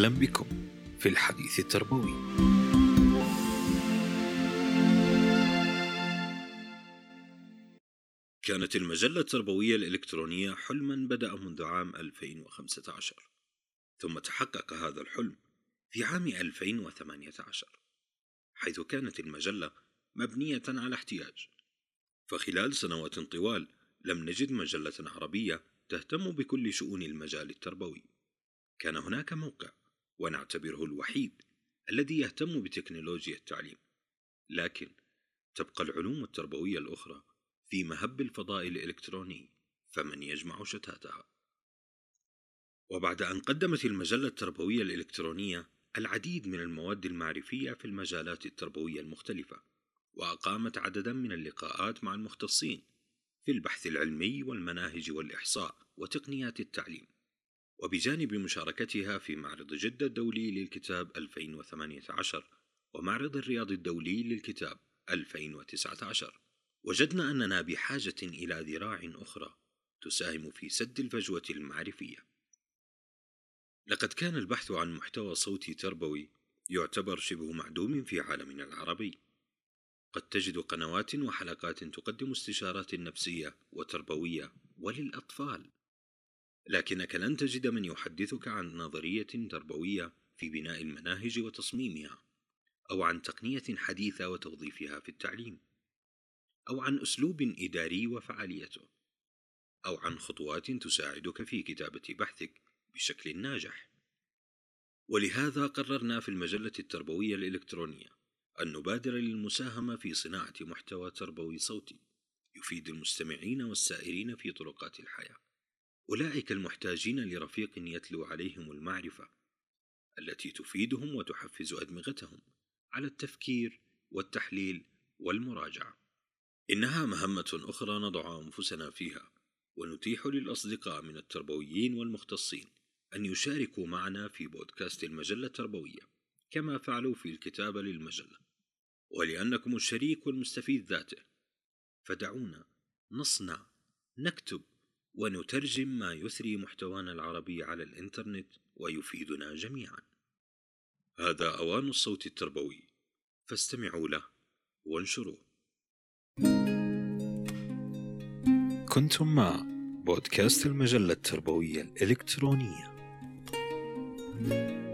أهلا بكم في الحديث التربوي. كانت المجلة التربوية الإلكترونية حلما بدأ منذ عام 2015 ثم تحقق هذا الحلم في عام 2018 حيث كانت المجلة مبنية على احتياج فخلال سنوات طوال لم نجد مجلة عربية تهتم بكل شؤون المجال التربوي كان هناك موقع ونعتبره الوحيد الذي يهتم بتكنولوجيا التعليم. لكن تبقى العلوم التربوية الأخرى في مهب الفضاء الإلكتروني فمن يجمع شتاتها. وبعد أن قدمت المجلة التربوية الإلكترونية العديد من المواد المعرفية في المجالات التربوية المختلفة وأقامت عددا من اللقاءات مع المختصين في البحث العلمي والمناهج والإحصاء وتقنيات التعليم. وبجانب مشاركتها في معرض جدة الدولي للكتاب 2018 ومعرض الرياض الدولي للكتاب 2019 وجدنا أننا بحاجة إلى ذراع أخرى تساهم في سد الفجوة المعرفية. لقد كان البحث عن محتوى صوتي تربوي يعتبر شبه معدوم في عالمنا العربي. قد تجد قنوات وحلقات تقدم استشارات نفسية وتربوية وللأطفال. لكنك لن تجد من يحدثك عن نظرية تربوية في بناء المناهج وتصميمها أو عن تقنية حديثة وتوظيفها في التعليم أو عن أسلوب إداري وفعاليته أو عن خطوات تساعدك في كتابة بحثك بشكل ناجح. ولهذا قررنا في المجلة التربوية الإلكترونية أن نبادر للمساهمة في صناعة محتوى تربوي صوتي يفيد المستمعين والسائرين في طرقات الحياة. أولئك المحتاجين لرفيق يتلو عليهم المعرفة التي تفيدهم وتحفز أدمغتهم على التفكير والتحليل والمراجعة. إنها مهمة أخرى نضع أنفسنا فيها ونتيح للأصدقاء من التربويين والمختصين أن يشاركوا معنا في بودكاست المجلة التربوية كما فعلوا في الكتابة للمجلة. ولأنكم الشريك والمستفيد ذاته فدعونا نصنع نكتب ونترجم ما يثري محتوانا العربي على الإنترنت ويفيدنا جميعا. هذا أوان الصوت التربوي. فاستمعوا له وانشروه. كنتم مع بودكاست المجلة التربوية الإلكترونية. thank you